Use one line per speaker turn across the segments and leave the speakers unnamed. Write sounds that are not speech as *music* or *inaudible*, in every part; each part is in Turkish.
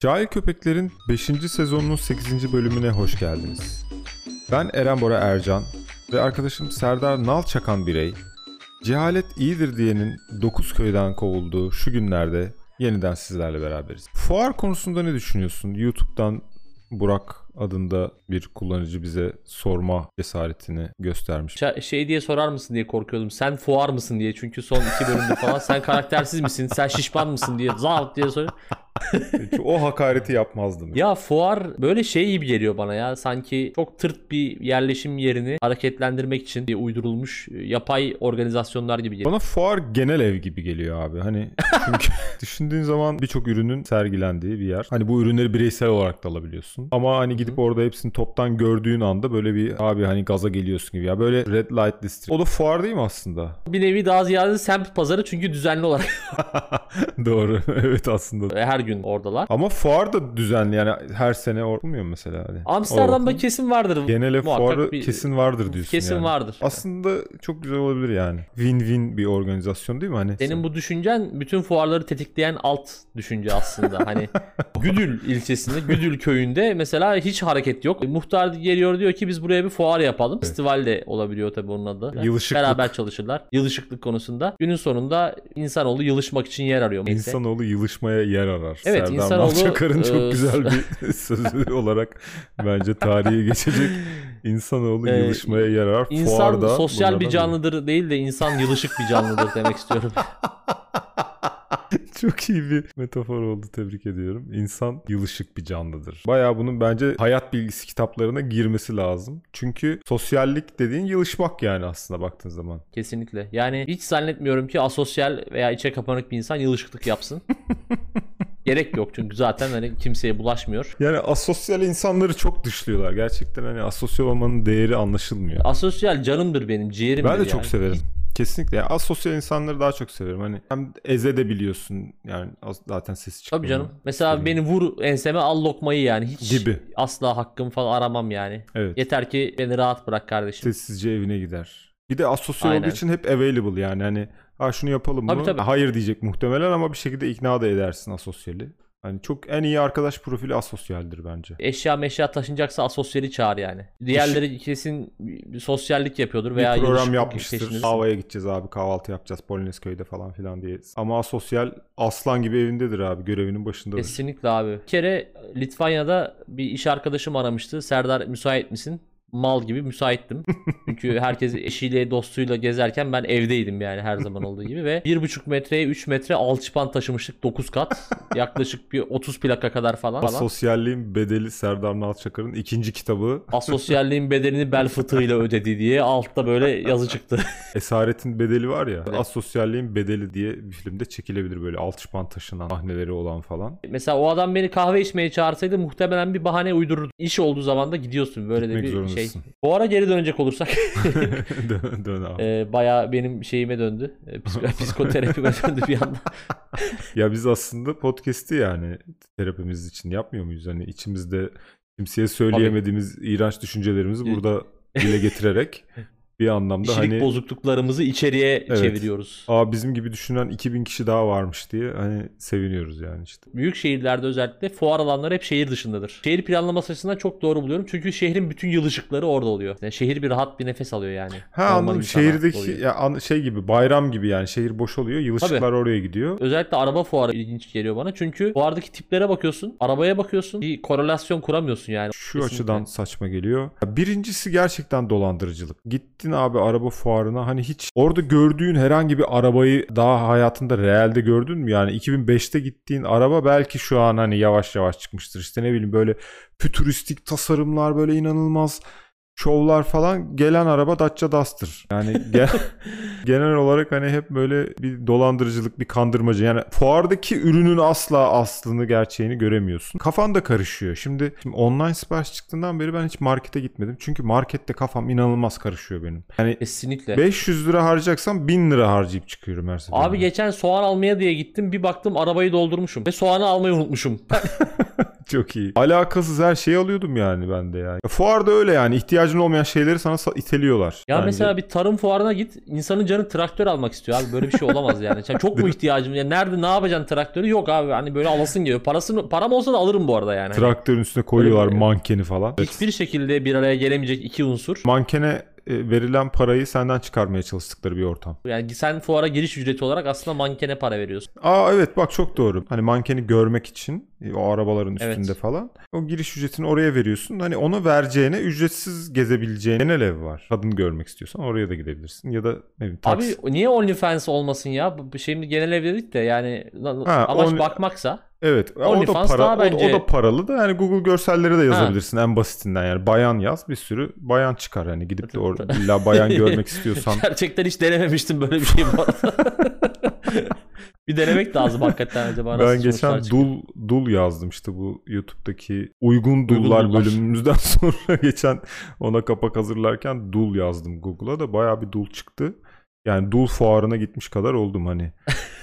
Cahil Köpekler'in 5. sezonunun 8. bölümüne hoş geldiniz. Ben Eren Bora Ercan ve arkadaşım Serdar Nalçakan Birey, cehalet iyidir diyenin 9 köyden kovulduğu şu günlerde yeniden sizlerle beraberiz. Fuar konusunda ne düşünüyorsun? YouTube'dan Burak adında bir kullanıcı bize sorma cesaretini göstermiş.
Şa- şey diye sorar mısın diye korkuyordum. Sen fuar mısın diye. Çünkü son iki bölümde falan sen karaktersiz misin? Sen şişman mısın diye zalt diye soruyor.
Çünkü o hakareti yapmazdım.
Ya fuar böyle şey gibi geliyor bana ya. Sanki çok tırt bir yerleşim yerini hareketlendirmek için diye uydurulmuş e, yapay organizasyonlar gibi geliyor.
Bana fuar genel ev gibi geliyor abi. Hani *laughs* çünkü düşündüğün zaman birçok ürünün sergilendiği bir yer. Hani bu ürünleri bireysel olarak da alabiliyorsun. Ama hani gidip orada hepsini toptan gördüğün anda böyle bir abi hani gaza geliyorsun gibi ya. Böyle red light district. O da fuar değil mi aslında?
Bir nevi daha ziyade semt pazarı çünkü düzenli olarak *laughs*
Doğru. *laughs* evet aslında.
her gün oradalar.
Ama fuar da düzenli yani her sene olmuyor mu mesela? Hani.
Amsterdam'da
Orada.
kesin vardır.
Genel ev
Muhakkak
fuarı
bir-
kesin vardır diyorsun
Kesin
yani.
vardır.
Aslında çok güzel olabilir yani. Win-win bir organizasyon değil mi? Hani
Senin bu düşüncen bütün fuarları tetikleyen alt düşünce aslında. Hani *laughs* Güdül ilçesinde, Güdül köyünde mesela hiç hareket yok. Muhtar geliyor diyor ki biz buraya bir fuar yapalım. Festival de olabiliyor tabii onun adı.
Yılışıklık.
Beraber çalışırlar. Yılışıklık konusunda. Günün sonunda insanoğlu yılışmak için yer arıyor. Neyse.
İnsanoğlu yılışmaya yer arar.
Evet,
Serdar
insanoğlu,
Nalçakar'ın çok
e,
güzel bir *laughs* sözü olarak bence tarihe geçecek. İnsanoğlu
Ee,
yılışmaya yer arar.
İnsan
Fuarda
sosyal bir canlıdır değil de insan yılışık bir canlıdır demek istiyorum. *laughs* *laughs*
Çok iyi bir metafor oldu. Tebrik ediyorum. İnsan yılışık bir canlıdır. Bayağı bunun bence hayat bilgisi kitaplarına girmesi lazım. Çünkü sosyallik dediğin yılışmak yani aslında baktığın zaman.
Kesinlikle. Yani hiç zannetmiyorum ki asosyal veya içe kapanık bir insan yılışıklık yapsın. *laughs* Gerek yok çünkü zaten hani kimseye bulaşmıyor.
Yani asosyal insanları çok dışlıyorlar. Gerçekten hani asosyal olmanın değeri anlaşılmıyor.
Asosyal canımdır benim, ciğerimdir
Ben de
yani.
çok severim. Kesinlikle. Yani asosyal insanları daha çok severim. Hani hem ezedebiliyorsun. Yani az- zaten sesi çıkmıyor.
Tabii canım. Mesela
İstediğin-
beni vur enseme al lokmayı yani. Hiç
Gibi.
asla hakkım falan aramam yani.
Evet.
Yeter ki beni rahat bırak kardeşim.
Sessizce evine gider. Bir de asosyal
Aynen.
olduğu için hep available yani. Hani ha şunu yapalım
Tabii,
mı?
tabii.
Hayır diyecek muhtemelen ama bir şekilde ikna da edersin asosyali. Hani çok en iyi arkadaş profili asosyaldir bence.
Eşya meşya taşınacaksa asosyali çağır yani. Diğerleri kesin sosyallik yapıyordur veya
bir program yapmıştır. Havaya gideceğiz abi kahvaltı yapacağız Polonezköy'de falan filan diye. Ama asosyal aslan gibi evindedir abi. Görevinin başındadır.
Kesinlikle abi. Bir kere Litvanya'da bir iş arkadaşım aramıştı. Serdar müsait misin? Mal gibi müsaittim. *laughs* Çünkü herkes eşiyle dostuyla gezerken ben evdeydim yani her zaman olduğu gibi ve 1,5 metreye 3 metre alçıpan taşımıştık 9 kat. *laughs* Yaklaşık bir 30 plaka kadar falan.
Asosyalliğin bedeli Serdar Nalçakar'ın ikinci kitabı.
Asosyalliğin bedelini bel fıtığıyla ödedi diye altta böyle yazı çıktı. *laughs*
Esaretin bedeli var ya.
Evet.
Asosyalliğin bedeli diye bir filmde çekilebilir böyle alçıpan taşınan sahneleri olan falan.
Mesela o adam beni kahve içmeye çağırsaydı muhtemelen bir bahane uydururdu. İş olduğu zaman da gidiyorsun böyle
Gitmek
de bir
zorundasın.
Şey. Bu ara geri dönecek olursak *laughs* *laughs*
dön, dön abi.
e, bayağı benim şeyime döndü. E, psiko- *laughs* psikoterapime döndü bir anda.
Ya biz aslında podcast'i yani terapimiz için yapmıyor muyuz? Hani içimizde kimseye söyleyemediğimiz iğrenç düşüncelerimizi burada dile getirerek bir anlamda
Kişilik
hani
bozukluklarımızı içeriye
Evet.
çeviriyoruz.
Aa bizim gibi düşünen 2000 kişi daha varmış diye hani seviniyoruz yani işte.
Büyük şehirlerde özellikle fuar alanları hep şehir dışındadır. Şehir planlaması açısından çok doğru buluyorum. Çünkü şehrin bütün yılışıkları orada oluyor. Yani şehir bir rahat bir nefes alıyor yani.
Ha
Normal
anladım. Şehirdeki
oluyor.
ya, an- şey gibi bayram gibi yani şehir boş oluyor. Yılışıklar oraya gidiyor.
Özellikle araba fuarı ilginç geliyor bana. Çünkü fuardaki tiplere bakıyorsun, arabaya bakıyorsun. Bir korelasyon kuramıyorsun yani.
Şu
Kesinlikle.
açıdan saçma geliyor. Birincisi gerçekten dolandırıcılık. Gittin abi araba fuarına hani hiç orada gördüğün herhangi bir arabayı daha hayatında realde gördün mü? Yani 2005'te gittiğin araba belki şu an hani yavaş yavaş çıkmıştır. İşte ne bileyim böyle fütüristik tasarımlar böyle inanılmaz şovlar falan gelen araba Dacia Duster. Yani *laughs* ge- genel olarak hani hep böyle bir dolandırıcılık, bir kandırmacı. Yani fuardaki ürünün asla aslını, gerçeğini göremiyorsun. Kafan da karışıyor. Şimdi, şimdi online sipariş çıktığından beri ben hiç markete gitmedim. Çünkü markette kafam inanılmaz karışıyor benim. Yani
Kesinlikle.
500 lira harcayacaksam 1000 lira harcayıp çıkıyorum her seferinde.
Abi geçen soğan almaya diye gittim. Bir baktım arabayı doldurmuşum. Ve soğanı almayı unutmuşum. *laughs*
Çok iyi. Alakasız her şeyi alıyordum yani ben de yani. Fuarda öyle yani ihtiyacın olmayan şeyleri sana sa- iteliyorlar.
Ya
bence.
mesela bir tarım fuarına git. insanın canı traktör almak istiyor abi. Böyle bir şey olamaz yani. Sen çok *laughs* mu ihtiyacım? Ya nerede ne yapacaksın traktörü? Yok abi. Hani böyle alasın geliyor. Parasını param olsa da alırım bu arada yani. Hani
traktörün üstüne koyuyorlar mankeni falan.
Hiçbir şekilde bir araya gelemeyecek iki unsur.
Mankene verilen parayı senden çıkarmaya çalıştıkları bir ortam.
Yani sen fuara giriş ücreti olarak aslında mankene para veriyorsun.
Aa evet bak çok doğru. Hani mankeni görmek için e, o arabaların
Evet.
üstünde falan. O giriş ücretini oraya veriyorsun. Hani onu vereceğine ücretsiz gezebileceğin genel ev var. Kadın görmek istiyorsan oraya da gidebilirsin. Ya da ne bileyim taksi.
Abi niye OnlyFans olmasın ya? Şimdi genel ev dedik de yani
Ha,
amaç
Only-
bakmaksa.
Evet. O da,
OnlyFans
para,
daha
o, da,
bence-
o da paralı da yani Google görselleri de yazabilirsin en basitinden yani bayan yaz bir sürü bayan çıkar hani gidip de orada illa bayan *laughs* görmek istiyorsan
Gerçekten hiç denememiştim böyle bir şey bu arada. *laughs* bir denemek lazım hakikaten acaba nasıl
ben geçen dul dul yazdım işte bu YouTube'daki uygun
Uygun
dullar
dullar.
bölümümüzden *laughs* sonra geçen ona kapak hazırlarken dul yazdım Google'a da bayağı bir dul çıktı. Yani dul fuarına gitmiş kadar oldum hani.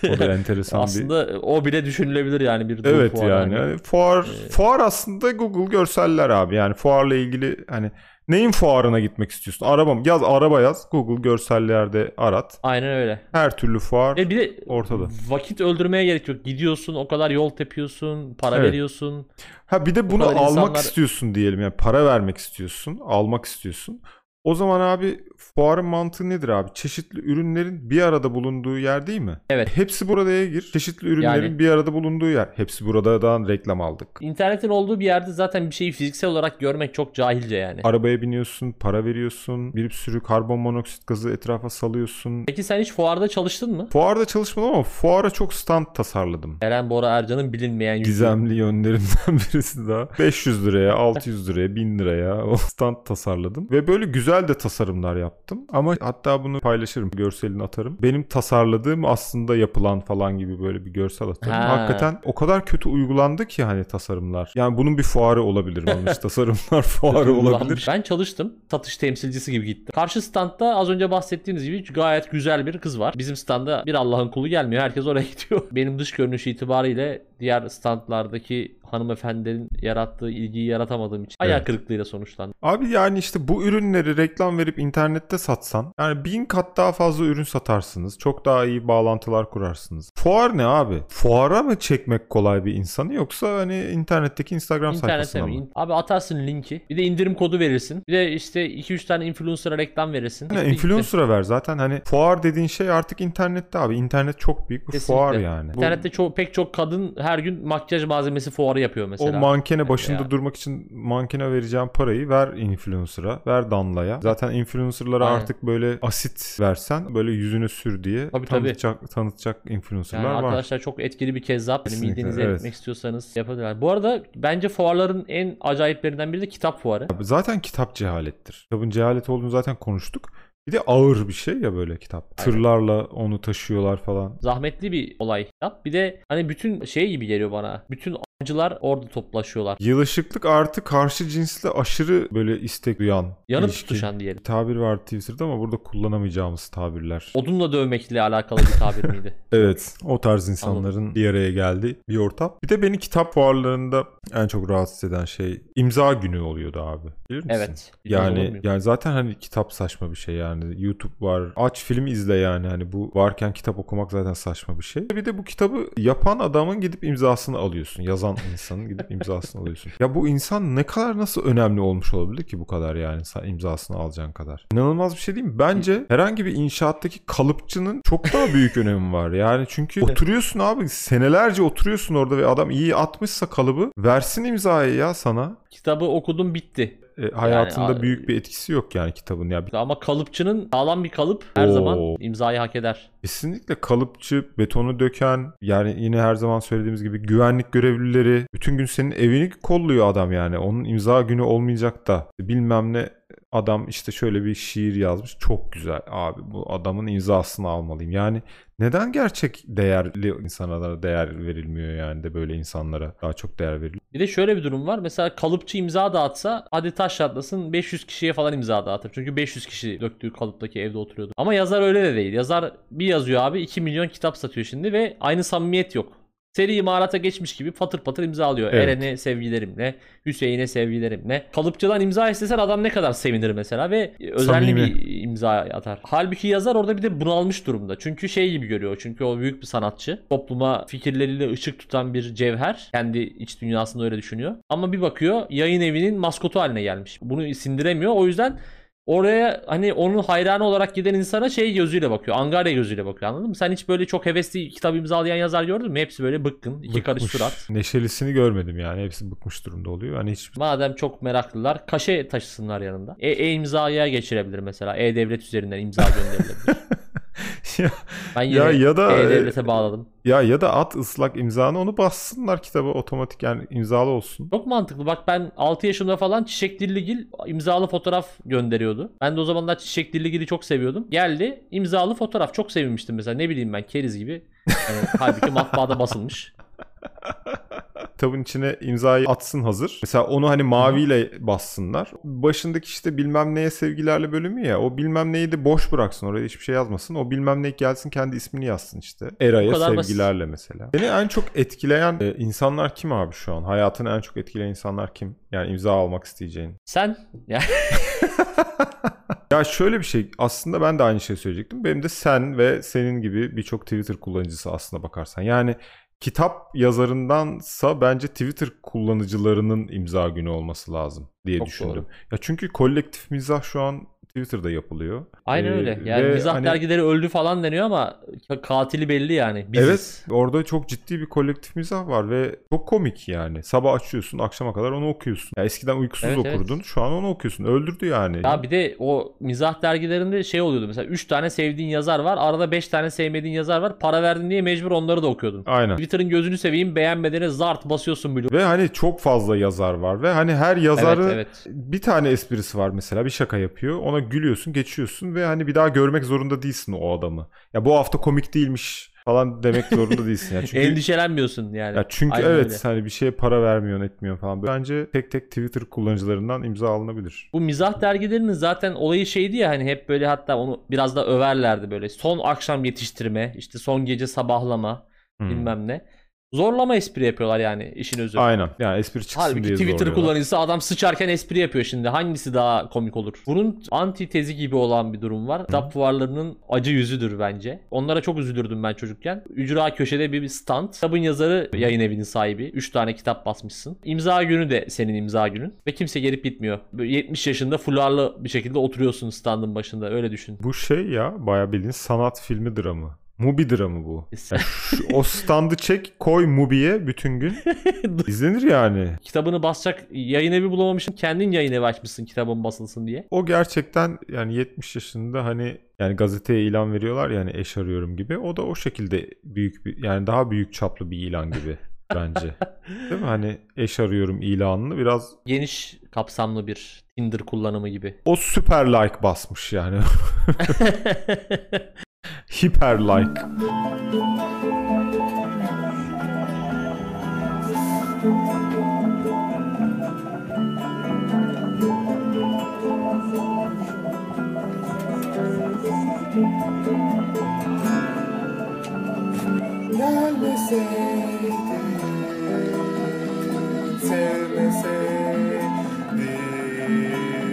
O da *laughs* enteresan bir
Aslında o bile düşünülebilir yani bir dul
Evet
fuarı
yani.
hani.
fuar
Ee,
fuar aslında Google görseller abi. Yani fuarla ilgili hani neyin fuarına gitmek istiyorsun? Araba mı? Yaz araba yaz. Google görsellerde arat.
Aynen öyle.
Her türlü fuar
Ve bir de
ortada.
vakit öldürmeye gerek yok. Gidiyorsun o kadar yol tepiyorsun, para
Evet.
veriyorsun.
Ha bir de
Bu
bunu almak
insanlar-
istiyorsun diyelim. Yani para vermek istiyorsun, almak istiyorsun. O zaman abi fuarın mantığı nedir abi? Çeşitli ürünlerin bir arada bulunduğu yer değil mi?
Evet.
Hepsi buradaya gir. Çeşitli ürünlerin
Yani-
bir arada bulunduğu yer. Hepsi buradan reklam aldık.
İnternetin olduğu bir yerde zaten bir şeyi fiziksel olarak görmek çok cahilce yani.
Arabaya biniyorsun, para veriyorsun, bir sürü karbon monoksit gazı etrafa salıyorsun.
Peki sen hiç fuarda çalıştın mı?
Fuarda çalışmadım ama fuara çok stand tasarladım.
Eren Bora Ercan'ın bilinmeyen yüzü.
Gizemli yönlerinden *laughs* birisi daha. 500 liraya, 600 liraya, 1000 liraya o stand tasarladım. Ve böyle güzel de tasarımlar yaptım. Ama hatta bunu paylaşırım, görselini atarım. Benim tasarladığım aslında yapılan falan gibi böyle bir görsel atarım.
Ha.
Hakikaten o kadar kötü uygulandı ki hani tasarımlar. Yani bunun bir fuarı olabilir. Yanlış *laughs* tasarımlar fuarı olabilir.
Ben çalıştım. Satış temsilcisi gibi gittim. Karşı standta az önce bahsettiğiniz gibi gayet güzel bir kız var. Bizim standa bir Allah'ın kulu gelmiyor. Herkes oraya *laughs* gidiyor. Benim dış görünüş itibariyle diğer standlardaki hanımefendilerin yarattığı ilgiyi yaratamadığım için
Evet.
kırıklığıyla sonuçlandı.
Abi yani işte bu ürünleri reklam verip internette satsan yani bin kat daha fazla ürün satarsınız. Çok daha iyi bağlantılar kurarsınız. Fuar ne abi? Fuara mı çekmek kolay bir insanı yoksa hani internetteki Instagram
İnternette
sayfasına
mi?
mı?
Abi atarsın linki. Bir de indirim kodu verirsin. Bir de işte 2-3 tane influencer'a reklam verirsin.
Yani
Gitti
influencer'a ver zaten hani fuar dediğin şey artık internette abi. İnternet çok büyük bir
Kesinlikle.
fuar yani. Bu-
İnternette çok, pek çok kadın her gün makyaj malzemesi fuarı yapıyor mesela.
O mankene başında
Ya.
durmak için mankene vereceğim parayı ver influencer'a, ver Danla'ya. Zaten influencer'lara
Aynen.
artık böyle asit versen böyle yüzüne sür diye
Tabii, tabii.
tanıtacak, tanıtacak influencer'lar
Yani
var.
arkadaşlar çok etkili bir kezzap. Yani midenizi
evet.
eritmek istiyorsanız yapabilirler. Bu arada bence fuarların en acayiplerinden biri de kitap fuarı.
Zaten kitap cehalettir. Kitabın cehalet olduğunu zaten konuştuk. Bir de ağır bir şey ya böyle kitap.
Aynen.
Tırlarla onu taşıyorlar falan.
Zahmetli bir olay kitap. Bir de hani bütün şey gibi geliyor bana. Bütün avcılar orada toplaşıyorlar.
Yılışıklık artı karşı cinsle aşırı böyle istek duyan
Yanıp
ilişki.
tutuşan diyelim.
Bir tabir var Twitter'da ama burada kullanamayacağımız tabirler.
Odunla dövmekle alakalı bir tabir miydi? *laughs*
Evet o tarz insanların bir araya geldiği bir ortam. Bir de beni kitap fuarlarında en çok rahatsız eden şey imza günü oluyordu abi. Bilir misin?
Evet.
Yani yani zaten hani kitap saçma bir şey yani. YouTube var. Aç film izle yani. Hani bu varken kitap okumak zaten saçma bir şey. Bir de bu kitabı yapan adamın gidip imzasını alıyorsun. Yazan insanın gidip imzasını alıyorsun. Ya bu insan ne kadar nasıl önemli olmuş olabilir ki bu kadar yani sen imzasını alacağın kadar. İnanılmaz bir şey değil mi? Bence herhangi bir inşaattaki kalıpçının çok daha büyük önemi var. Yani çünkü oturuyorsun abi senelerce oturuyorsun orada ve adam iyi atmışsa kalıbı versin imzayı ya sana.
Kitabı okudum bitti.
E, hayatında
Yani,
büyük bir etkisi yok yani kitabın. Ya
Ama kalıpçının sağlam bir kalıp her
Oo.
zaman imzayı hak eder.
kesinlikle kalıpçı, betonu döken, yani yine her zaman söylediğimiz gibi güvenlik görevlileri bütün gün senin evini kolluyor adam yani. Onun imza günü olmayacak da bilmem ne adam işte şöyle bir şiir yazmış. Çok güzel abi bu adamın imzasını almalıyım. Yani neden gerçek değerli insanlara değer verilmiyor yani de böyle insanlara daha çok değer veriliyor?
Bir de şöyle bir durum var. Mesela kalıpçı imza dağıtsa hadi taş çatlasın 500 kişiye falan imza dağıtır. Çünkü 500 kişi döktüğü kalıptaki evde oturuyordu. Ama yazar öyle de değil. Yazar bir yazıyor abi 2 milyon kitap satıyor şimdi ve aynı samimiyet yok. Seri imarata geçmiş gibi patır patır imza alıyor.
Evet.
Eren'e sevgilerimle, Hüseyin'e sevgilerimle. Kalıpçıdan imza istesen adam ne kadar sevinir mesela ve özenli
Samimi.
bir imza atar. Halbuki yazar orada bir de bunalmış durumda. Çünkü şey gibi görüyor. Çünkü o büyük bir sanatçı. Topluma fikirleriyle ışık tutan bir cevher. Kendi iç dünyasında öyle düşünüyor. Ama bir bakıyor yayın evinin maskotu haline gelmiş. Bunu sindiremiyor. O yüzden Oraya hani onun hayranı olarak giden insana şey gözüyle bakıyor. Angarya gözüyle bakıyor anladın mı? Sen hiç böyle çok hevesli kitap imzalayan yazar gördün mü? Hepsi böyle bıkkın. iki karış
Bıkmış.
surat.
Neşelisini görmedim yani. Hepsi bıkmış durumda oluyor. Hani hiç
Madem çok meraklılar kaşe taşısınlar yanında. E, e-imzaya geçirebilir mesela. E-Devlet üzerinden imza gönderilebilir. *laughs* *laughs*
ya,
Ben yine
ya, ya da
E-Devlet'e bağladım.
ya ya da at ıslak imzanı onu bassınlar kitaba otomatik yani imzalı olsun.
Çok mantıklı. Bak ben 6 yaşımda falan Çiçek Dilligil imzalı fotoğraf gönderiyordu. Ben de o zamanlar Çiçek Dilligil'i çok seviyordum. Geldi imzalı fotoğraf. Çok sevinmiştim mesela. Ne bileyim ben keriz gibi. Yani, *laughs* halbuki matbaada basılmış. *laughs*
Kitabın içine imzayı atsın hazır. Mesela onu hani maviyle bassınlar. Başındaki işte bilmem neye sevgilerle bölümü ya. O bilmem neyi de boş bıraksın. Oraya hiçbir şey yazmasın. O bilmem ne gelsin kendi ismini yazsın işte. Eray'a
kadar basit.
sevgilerle mesela. Seni en çok etkileyen e, insanlar kim abi şu an? Hayatını en çok etkileyen insanlar kim? Yani imza almak isteyeceğin.
Sen ya *laughs*
Ya şöyle bir şey aslında ben de aynı şeyi söyleyecektim. Benim de sen ve senin gibi birçok Twitter kullanıcısı aslına bakarsan. Yani kitap yazarındansa bence Twitter kullanıcılarının imza günü olması lazım diye
Çok
düşündüm.
doğru.
Ya çünkü kolektif mizah şu an Twitter'da yapılıyor.
aynen
Ee,
öyle. Yani mizah
hani-
dergileri öldü falan deniyor ama katili belli yani. Biziz.
Evet orada çok ciddi bir kolektif mizah var ve çok komik yani. Sabah açıyorsun akşama kadar onu okuyorsun. Ya eskiden uykusuz
Evet, evet.
okurdun şu an onu okuyorsun. Öldürdü yani.
Ya bir de o mizah dergilerinde şey oluyordu mesela 3 tane sevdiğin yazar var arada 5 tane sevmediğin yazar var para verdin diye mecbur onları da okuyordun.
Aynen.
Twitter'ın gözünü seveyim beğenmediğine zart basıyorsun bile.
Ve hani çok fazla yazar var ve hani her yazarı
Evet evet.
bir tane esprisi var mesela bir şaka yapıyor ona gülüyorsun geçiyorsun ve hani bir daha görmek zorunda değilsin o adamı. Ya bu hafta komik değilmiş falan demek zorunda *laughs* değilsin. Ya çünkü
Endişelenmiyorsun yani.
ya çünkü
Aynen
evet
öyle.
hani bir şeye para vermiyorsun etmiyorsun falan. Bence tek tek Twitter kullanıcılarından imza alınabilir.
Bu mizah dergilerinin zaten olayı şeydi ya hani hep böyle hatta onu biraz da överlerdi böyle. Son akşam yetiştirme, işte son gece sabahlama
Hmm.
bilmem ne. Zorlama espri yapıyorlar yani işin özü.
Aynen. Yani espri çıksın
Halbuki
diye
Twitter
zorluyorlar.
kullanıcısı adam sıçarken espri yapıyor şimdi. Hangisi daha komik olur? Bunun antitezi gibi olan bir durum var. Kitap fuarlarının acı yüzüdür bence. Onlara çok üzülürdüm ben çocukken. Ücra köşede bir bir stand. Kitabın yazarı yayın evinin sahibi. 3 tane kitap basmışsın. İmza günü de senin imza günün. Ve kimse gelip gitmiyor. Böyle 70 yaşında fularlı bir şekilde oturuyorsun standın başında. Öyle düşün.
Bu şey ya bayağı bildiğin sanat filmi dramı. Mubi dramı bu. Şu- o standı çek koy Mubi'ye bütün gün. *laughs* İzlenir yani.
Kitabını basacak yayın evi bulamamışsın. Kendin yayın evi açmışsın kitabın basılsın diye.
O gerçekten yani 70 yaşında hani yani gazeteye ilan veriyorlar yani eş arıyorum gibi. O da o şekilde büyük bir yani daha büyük çaplı bir ilan gibi *laughs* bence. Değil mi? Hani eş arıyorum ilanını biraz
Geniş kapsamlı bir Tinder kullanımı gibi.
o süper like basmış yani. *laughs* Hiper like.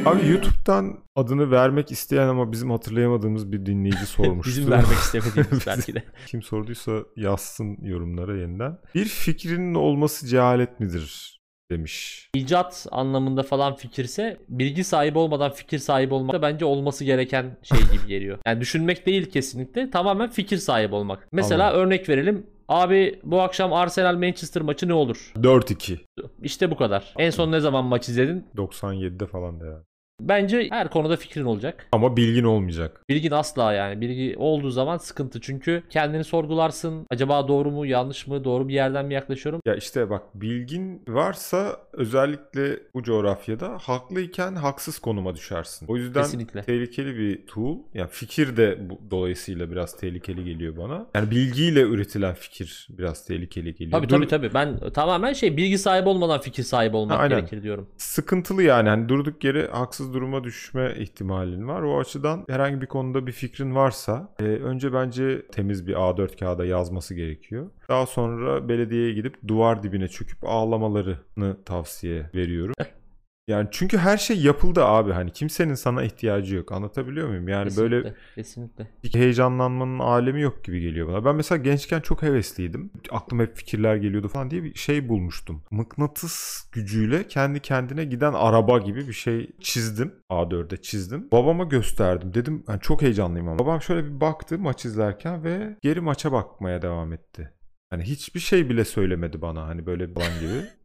Abi YouTube'dan adını vermek isteyen ama bizim hatırlayamadığımız bir dinleyici *laughs* sormuştu.
Bizim vermek istemediğimiz *laughs* belki de.
Kim sorduysa yazsın yorumlara yeniden. Bir fikrinin olması cehalet midir demiş.
İcat anlamında falan fikirse bilgi sahibi olmadan fikir sahibi olmak da bence olması gereken şey gibi geliyor. Yani düşünmek değil kesinlikle tamamen fikir sahibi olmak. Mesela örnek verelim. Abi bu akşam Arsenal Manchester maçı ne olur?
4-2.
İşte bu kadar. En son ne zaman maç izledin?
97'de falan da yani.
Bence her konuda fikrin olacak.
Ama bilgin olmayacak.
Bilgin asla yani. Bilgi olduğu zaman sıkıntı. Çünkü kendini sorgularsın. Acaba doğru mu yanlış mı? Doğru bir yerden mi yaklaşıyorum?
Ya işte bak bilgin varsa özellikle bu coğrafyada haklıyken haksız konuma düşersin. O yüzden
Kesinlikle.
tehlikeli bir tool. Yani fikir de bu, dolayısıyla biraz tehlikeli geliyor bana. Yani bilgiyle üretilen fikir biraz tehlikeli geliyor.
Tabii
Dur-
tabii tabii. Ben tamamen şey bilgi sahibi olmadan fikir sahibi olmak
Ha, aynen.
gerekir diyorum.
Sıkıntılı yani. Hani durduk yere haksız duruma düşme ihtimalin var. O açıdan herhangi bir konuda bir fikrin varsa e, önce bence temiz bir A4 kağıda yazması gerekiyor. Daha sonra belediyeye gidip duvar dibine çöküp ağlamalarını tavsiye veriyorum. Yani çünkü her şey yapıldı abi hani kimsenin sana ihtiyacı yok anlatabiliyor muyum? Yani
kesinlikle,
böyle
kesinlikle.
bir heyecanlanmanın alemi yok gibi geliyor bana. Ben mesela gençken çok hevesliydim. Aklıma hep fikirler geliyordu falan diye bir şey bulmuştum. Mıknatıs gücüyle kendi kendine giden araba gibi bir şey çizdim. A4'e çizdim. Babama gösterdim. Dedim ben çok heyecanlıyım ama. Babam şöyle bir baktı maç izlerken ve geri maça bakmaya devam etti. Hani hiçbir şey bile söylemedi bana hani böyle falan gibi.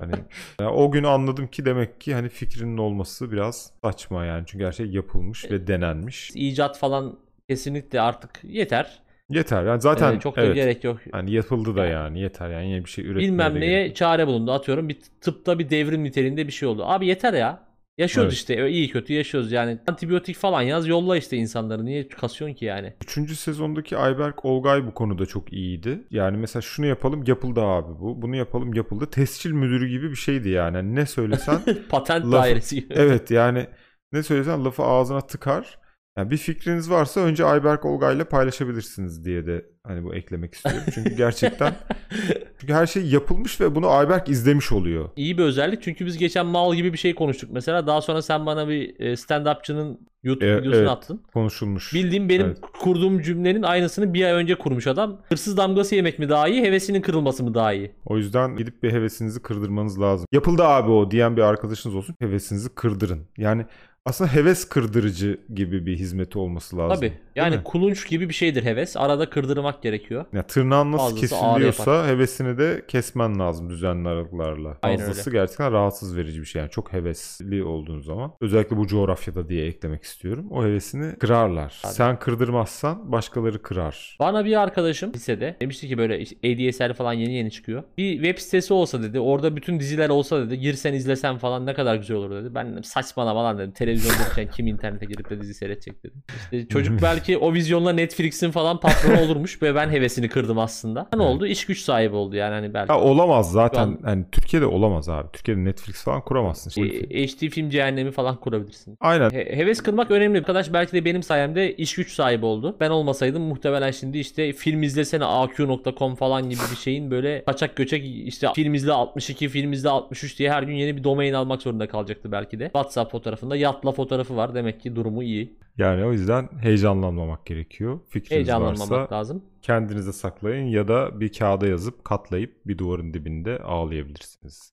Hani yani o gün anladım ki demek ki hani fikrinin olması biraz saçma yani. Çünkü her şey yapılmış ve denenmiş.
İcat falan kesinlikle artık yeter.
Yeter. Yani zaten
Ee, çok da
evet.
gerek yok.
Hani yapıldı da yani yeter yani yine bir şey üretmeye
Bilmem neye
gerek
çare bulundu. Atıyorum bir tıpta bir devrim niteliğinde bir şey oldu. Abi yeter ya. Yaşıyoruz
Evet.
işte iyi kötü yaşıyoruz yani. Antibiyotik falan yaz yolla işte insanları. Niye kasıyorsun ki yani?
Üçüncü sezondaki Ayberk Olgay bu konuda çok iyiydi. Yani mesela şunu yapalım yapıldı abi bu. Bunu yapalım yapıldı. Tescil müdürü gibi bir şeydi yani. Ne söylesen *laughs*
Patent
Lafı-
dairesi gibi. *laughs*
evet yani ne söylesen lafı ağzına tıkar. Yani bir fikriniz varsa önce Ayberk Olgay'la paylaşabilirsiniz diye de hani bu eklemek istiyorum. Çünkü gerçekten *laughs* çünkü her şey yapılmış ve bunu Ayberk izlemiş oluyor.
İyi bir özellik çünkü biz geçen mal gibi bir şey konuştuk mesela. Daha sonra sen bana bir e, stand-upçının YouTube
E,
videosunu
evet.
attın.
Konuşulmuş.
Bildiğim benim
Evet.
kurduğum cümlenin aynısını bir ay önce kurmuş adam. Hırsız damgası yemek mi daha iyi, hevesinin kırılması mı daha iyi?
O yüzden gidip bir hevesinizi kırdırmanız lazım. Yapıldı abi o diyen bir arkadaşınız olsun. Hevesinizi kırdırın. Yani aslında heves kırdırıcı gibi bir hizmeti olması lazım.
Tabii. Yani kulunç gibi bir şeydir heves. Arada kırdırmak gerekiyor.
Ya tırnağın nasıl
Fazlası ağrı
kesiliyorsa hevesini de kesmen lazım düzenli aralıklarla.
Aynen
Fazlası gerçekten rahatsız verici bir şey. Yani çok hevesli olduğun zaman. Özellikle bu coğrafyada diye eklemek istiyorum. O hevesini kırarlar.
Tabii.
Sen kırdırmazsan başkaları kırar.
Bana bir arkadaşım lisede demişti ki böyle işte ADSL falan yeni yeni çıkıyor. Bir web sitesi olsa dedi. Orada bütün diziler olsa dedi. Girsen izlesen falan ne kadar güzel olur dedi. Ben saçmalama lan dedim. Televizyonda kim internete girip de dizi seyredecek dedim. İşte çocuk *laughs* belki o vizyonla Netflix'in falan patronu olurmuş ve ben hevesini kırdım aslında. Ne oldu? İş güç sahibi oldu yani hani belki.
Ya olamaz zaten. Yani Türkiye'de olamaz abi. Türkiye'de Netflix falan kuramazsın. Şimdi.
E, HD film cehennemi falan kurabilirsin.
Aynen.
He- heves kırmak önemli. Arkadaş belki de benim sayemde iş güç sahibi oldu. Ben olmasaydım muhtemelen şimdi işte film izlesene aq.com falan gibi bir şeyin böyle kaçak göçek işte film izle 62 film izle 63 diye her gün yeni bir domain almak zorunda kalacaktı belki de. WhatsApp fotoğrafında yatla fotoğrafı var. Demek ki durumu iyi.
Yani o yüzden heyecanlanmamak gerekiyor. Fikriniz
Heyecanlanmamak
varsa
lazım.
kendinize saklayın ya da bir kağıda yazıp katlayıp bir duvarın dibinde ağlayabilirsiniz.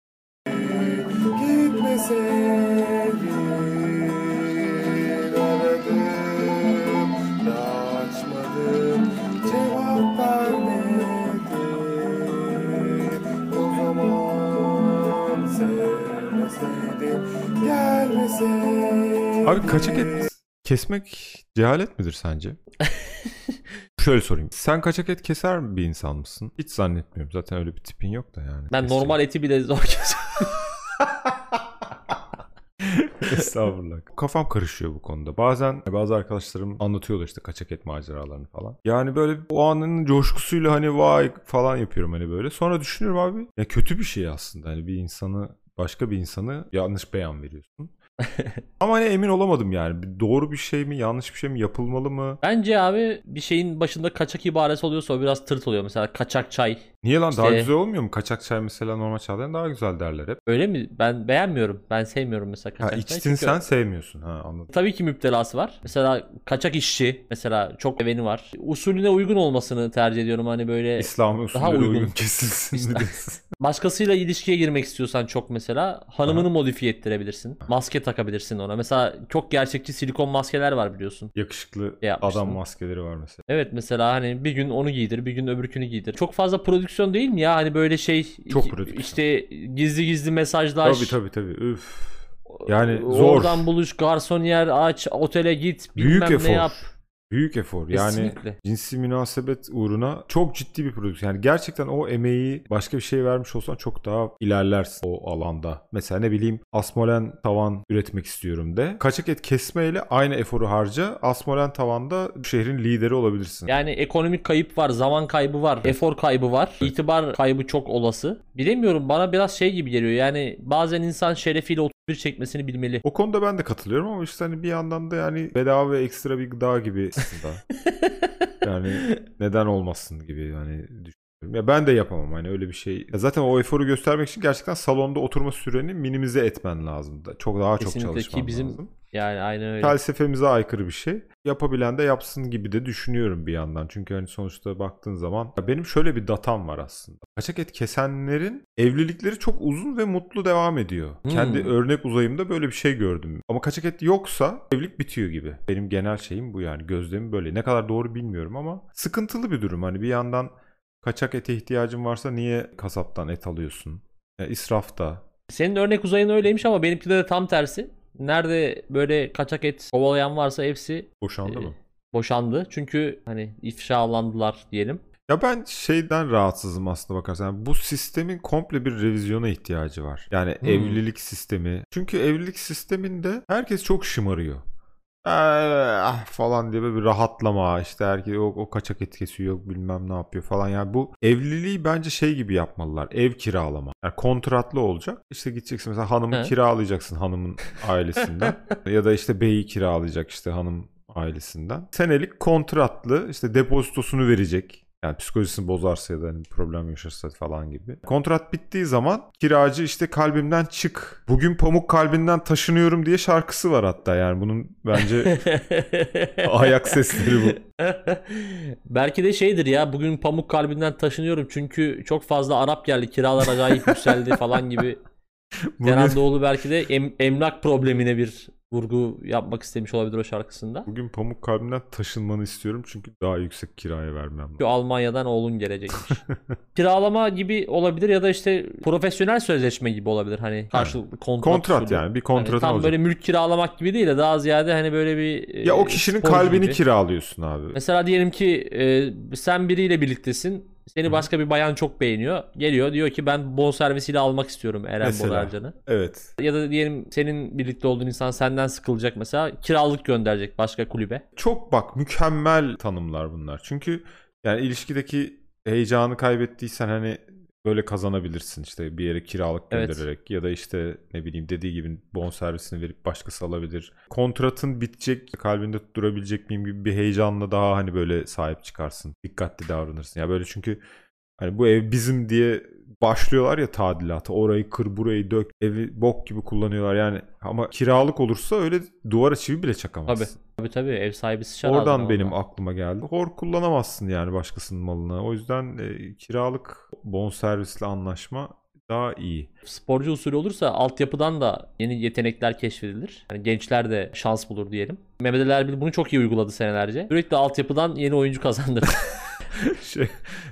Gitmeseydin
Abi kaçak et kesmek cehalet midir sence? *laughs* Şöyle sorayım. Sen kaçak et keser bir insan mısın? Hiç zannetmiyorum. Zaten öyle bir tipin yok da yani.
Ben
Kesecek.
normal eti bile zor kesiyorum. *laughs*
Estağfurullah. Kafam karışıyor bu konuda. Bazen bazı arkadaşlarım anlatıyorlar işte kaçak et maceralarını falan. Yani böyle o anın coşkusuyla hani vay falan yapıyorum hani böyle. Sonra düşünüyorum abi ya kötü bir şey aslında. Hani bir insanı başka bir insanı yanlış beyan veriyorsun. *laughs* Ama hani emin olamadım yani. Doğru bir şey mi yanlış bir şey mi yapılmalı mı?
Bence abi bir şeyin başında kaçak ibaresi oluyorsa o biraz tırt oluyor. Mesela kaçak çay.
Niye lan daha
İşte-
güzel olmuyor mu? Kaçak çay mesela normal çaydan daha güzel derler hep.
Öyle mi? Ben beğenmiyorum. Ben sevmiyorum mesela
Ha,
kaçak çay.
içtin
Çünkü-
sen sevmiyorsun. Ha anladım.
Tabii ki müptelası var. Mesela kaçak işçi mesela çok seveni var. Usulüne uygun olmasını tercih ediyorum hani böyle
İslam usulüne
uygun.
uygun kesilsin mi diyorsun? *laughs*
başkasıyla ilişkiye girmek istiyorsan çok mesela hanımını modifiye ettirebilirsin. Maske takabilirsin ona. Mesela çok gerçekçi silikon maskeler var biliyorsun.
Yakışıklı adam maskeleri var mesela.
Evet mesela hani bir gün onu giydir, bir gün öbürkünü giydir. Çok fazla prodüksiyon değil mi ya? Hani böyle şey
Çok prodüksiyon.
işte gizli gizli mesajlaş.
Tabii tabii tabii. Üf. Yani zor.
Oradan buluş, garson aç, otele git, bilmem
Büyük
ne
efor.
yap.
Büyük efor. Yani
Kesinlikle.
cinsi münasebet uğruna çok ciddi bir prodüksiyon. Yani gerçekten o emeği başka bir şey vermiş olsan çok daha ilerlersin o alanda. Mesela ne bileyim asmolen tavan üretmek istiyorum de. Kaçak et kesmeyle aynı eforu harca. Asmolen tavanda şehrin lideri olabilirsin.
Yani ekonomik kayıp var, zaman kaybı var, efor kaybı var, itibar kaybı çok olası. Bilemiyorum bana biraz şey gibi geliyor. Yani bazen insan şerefiyle bir çekmesini bilmeli.
O konuda ben de katılıyorum ama işte hani bir yandan da yani bedava ve ekstra bir gıda gibi aslında. *laughs* yani neden olmasın gibi yani. Ya ben de yapamam hani öyle bir şey. Ya zaten o eforu göstermek için gerçekten salonda oturma süreni minimize etmen lazım. da. Çok daha çok
Kesinlikle ki
çalışman
bizim-
lazım.
Yani aynen öyle.
Felsefemize aykırı bir şey. Yapabilen de yapsın gibi de düşünüyorum bir yandan. Çünkü hani sonuçta baktığın zaman benim şöyle bir datam var aslında. Kaçak et kesenlerin evlilikleri çok uzun ve mutlu devam ediyor.
Hmm.
Kendi örnek uzayımda böyle bir şey gördüm. Ama kaçak et yoksa evlilik bitiyor gibi. Benim genel şeyim bu yani. Gözlemim böyle. Ne kadar doğru bilmiyorum ama sıkıntılı bir durum. Hani bir yandan kaçak ete ihtiyacın varsa niye kasaptan et alıyorsun? Ya israf da.
Senin örnek uzayın öyleymiş ama benimki de tam tersi. Nerede böyle kaçak et kovalayan varsa hepsi
Boşandı
e,
mı?
boşandı. Çünkü hani ifşalandılar diyelim.
Ya ben şeyden rahatsızım aslında bakarsan. Yani bu sistemin komple bir revizyona ihtiyacı var. Yani
Hmm.
evlilik sistemi. Çünkü evlilik sisteminde herkes çok şımarıyor. Ah falan diye böyle bir rahatlama işte herkes o, o kaçak et kesiyor yok bilmem ne yapıyor falan. Yani bu evliliği bence şey gibi yapmalılar ev kiralama. Yani kontratlı olacak işte gideceksin mesela hanımı
He.
kiralayacaksın hanımın ailesinden. *laughs* Ya da işte beyi kiralayacak işte hanım ailesinden. Senelik kontratlı işte depozitosunu verecek yani psikolojisini bozarsa ya da hani problem yaşarsa falan gibi. Kontrat bittiği zaman kiracı işte kalbimden çık. Bugün pamuk kalbinden taşınıyorum diye şarkısı var hatta yani bunun bence *laughs* ayak sesleri bu.
Belki de şeydir ya bugün pamuk kalbinden taşınıyorum çünkü çok fazla Arap geldi kiralar acayip yükseldi falan gibi. *laughs*
Bugün,
Kenan Doğulu belki de em- emlak problemine bir vurgu yapmak istemiş olabilir o şarkısında.
bugün pamuk kalbimden taşınmanı istiyorum çünkü daha yüksek kiraya vermem.
Çünkü Almanya'dan oğlun gelecekmiş. *laughs* Kiralama gibi olabilir ya da işte profesyonel sözleşme gibi olabilir hani karşılıklı kontrat.
Kontrat
usulü.
yani bir
Hani
kontratın
tam
olacak.
böyle mülk kiralamak gibi değil de daha ziyade hani böyle bir
Ya o
e,
kişinin kalbini
gibi.
kiralıyorsun abi.
Mesela diyelim ki e, sen biriyle birliktesin. Seni başka bir bayan çok beğeniyor. Geliyor diyor ki ben bonservisiyle almak istiyorum Eren
Mesela.
Bodarcan'ı.
Evet.
Ya da diyelim senin birlikte olduğun insan senden sıkılacak mesela kiralık gönderecek başka kulübe.
Çok bak mükemmel tanımlar bunlar. Çünkü yani ilişkideki heyecanı kaybettiysen hani böyle kazanabilirsin işte bir yere kiralık
Evet.
göndererek ya da işte ne bileyim dediği gibi bonservisini verip başkası alabilir. Kontratın bitecek kalbinde tutturabilecek miyim gibi bir heyecanla daha hani böyle sahip çıkarsın. Dikkatli davranırsın. Ya böyle çünkü hani bu ev bizim diye başlıyorlar ya tadilata. Orayı kır burayı dök. Evi bok gibi kullanıyorlar yani. Ama kiralık olursa öyle duvara çivi bile çakamazsın.
Tabii. Tabii tabii ev sahibisi şart
Oradan benim
valla.
aklıma geldi. Hor kullanamazsın yani başkasının malını. O yüzden e, kiralık bonservisli anlaşma daha iyi.
Sporcu usulü olursa altyapıdan da yeni yetenekler keşfedilir. Yani gençler de şans bulur diyelim. Mehmet Ali Erbil bunu çok iyi uyguladı senelerce. Sürekli altyapıdan yeni oyuncu kazandırdı. *laughs* *laughs*
şey,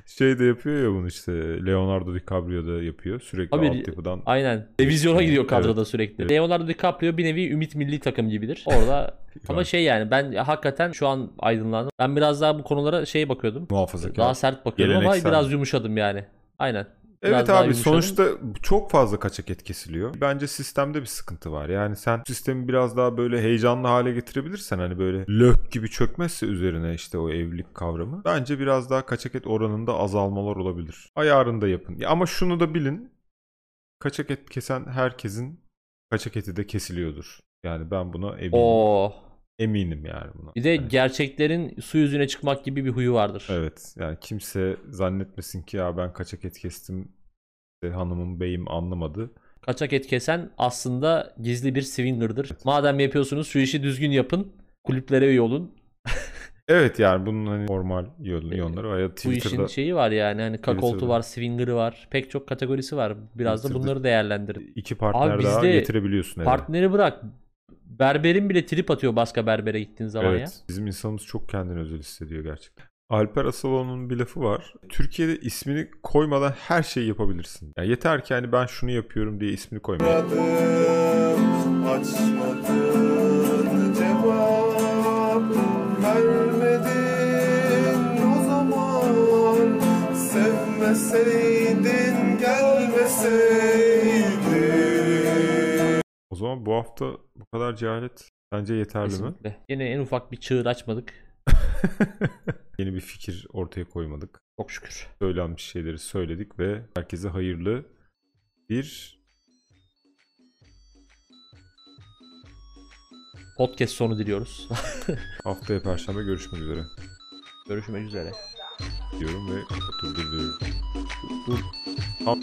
şey de yapıyor ya bunu işte Leonardo DiCaprio da yapıyor. Sürekli
Abi,
altyapıdan.
Aynen. Revizyona giriyor kadroda
Evet.
sürekli.
Evet.
Leonardo DiCaprio bir nevi ümit milli takım gibidir. *laughs* Orada ama şey yani ben hakikaten şu an aydınlandım. Ben biraz daha bu konulara şey bakıyordum.
muhafazakar.
Daha sert bakıyordum ama biraz yumuşadım yani. Aynen.
Evet abi sonuçta çok fazla kaçak et kesiliyor. Bence sistemde bir sıkıntı var. Yani sen sistemi biraz daha böyle heyecanlı hale getirebilirsen hani böyle lök gibi çökmezse üzerine işte o evlilik kavramı. Bence biraz daha kaçak et oranında azalmalar olabilir. Ayarında yapın. Ya ama şunu da bilin. Kaçak et kesen herkesin kaçak eti de kesiliyordur. Yani ben buna eminim.
Oo.
Eminim yani buna.
Bir de
Yani-
gerçeklerin su yüzüne çıkmak gibi bir huyu vardır.
Evet yani kimse zannetmesin ki ya ben kaçak et kestim hanımım beyim anlamadı.
Kaçak et kesen aslında gizli bir swinger'dır. Madem yapıyorsunuz şu işi düzgün yapın. Kulüplere üye olun. *laughs*
Evet yani bunun hani normal yol- yolları var ya
Bu işin şeyi var yani. Hani kakoltu
Twitter'da.
var, swinger'ı var. Pek çok kategorisi var. Biraz da
Twitter'da
bunları değerlendirin.
iki partner
Abi
daha getirebiliyorsun eve.
Partneri bırak. Berberin bile trip atıyor başka berbere gittiğin zaman
Evet
ya.
bizim insanımız çok kendini özel hissediyor gerçekten. Alper Asaloğlu'nun bir lafı var. Türkiye'de ismini koymadan her şeyi yapabilirsin. Yani yeter ki hani ben şunu yapıyorum diye ismini koyma.
Aradım, açmadın cevap vermedin o zaman sevmeseydin gelmeseydin
bu hafta bu kadar cehalet bence yeterli
Kesinlikle. mi? Yine en ufak bir çığır açmadık. *laughs*
Yeni bir fikir ortaya koymadık.
Çok şükür.
Söylenmiş şeyleri söyledik ve herkese hayırlı bir
podcast sonu diliyoruz. *laughs*
Haftaya perşembe görüşmek üzere.
Görüşmek üzere.
Diyorum ve durduruyorum. Dur. dur.
dur.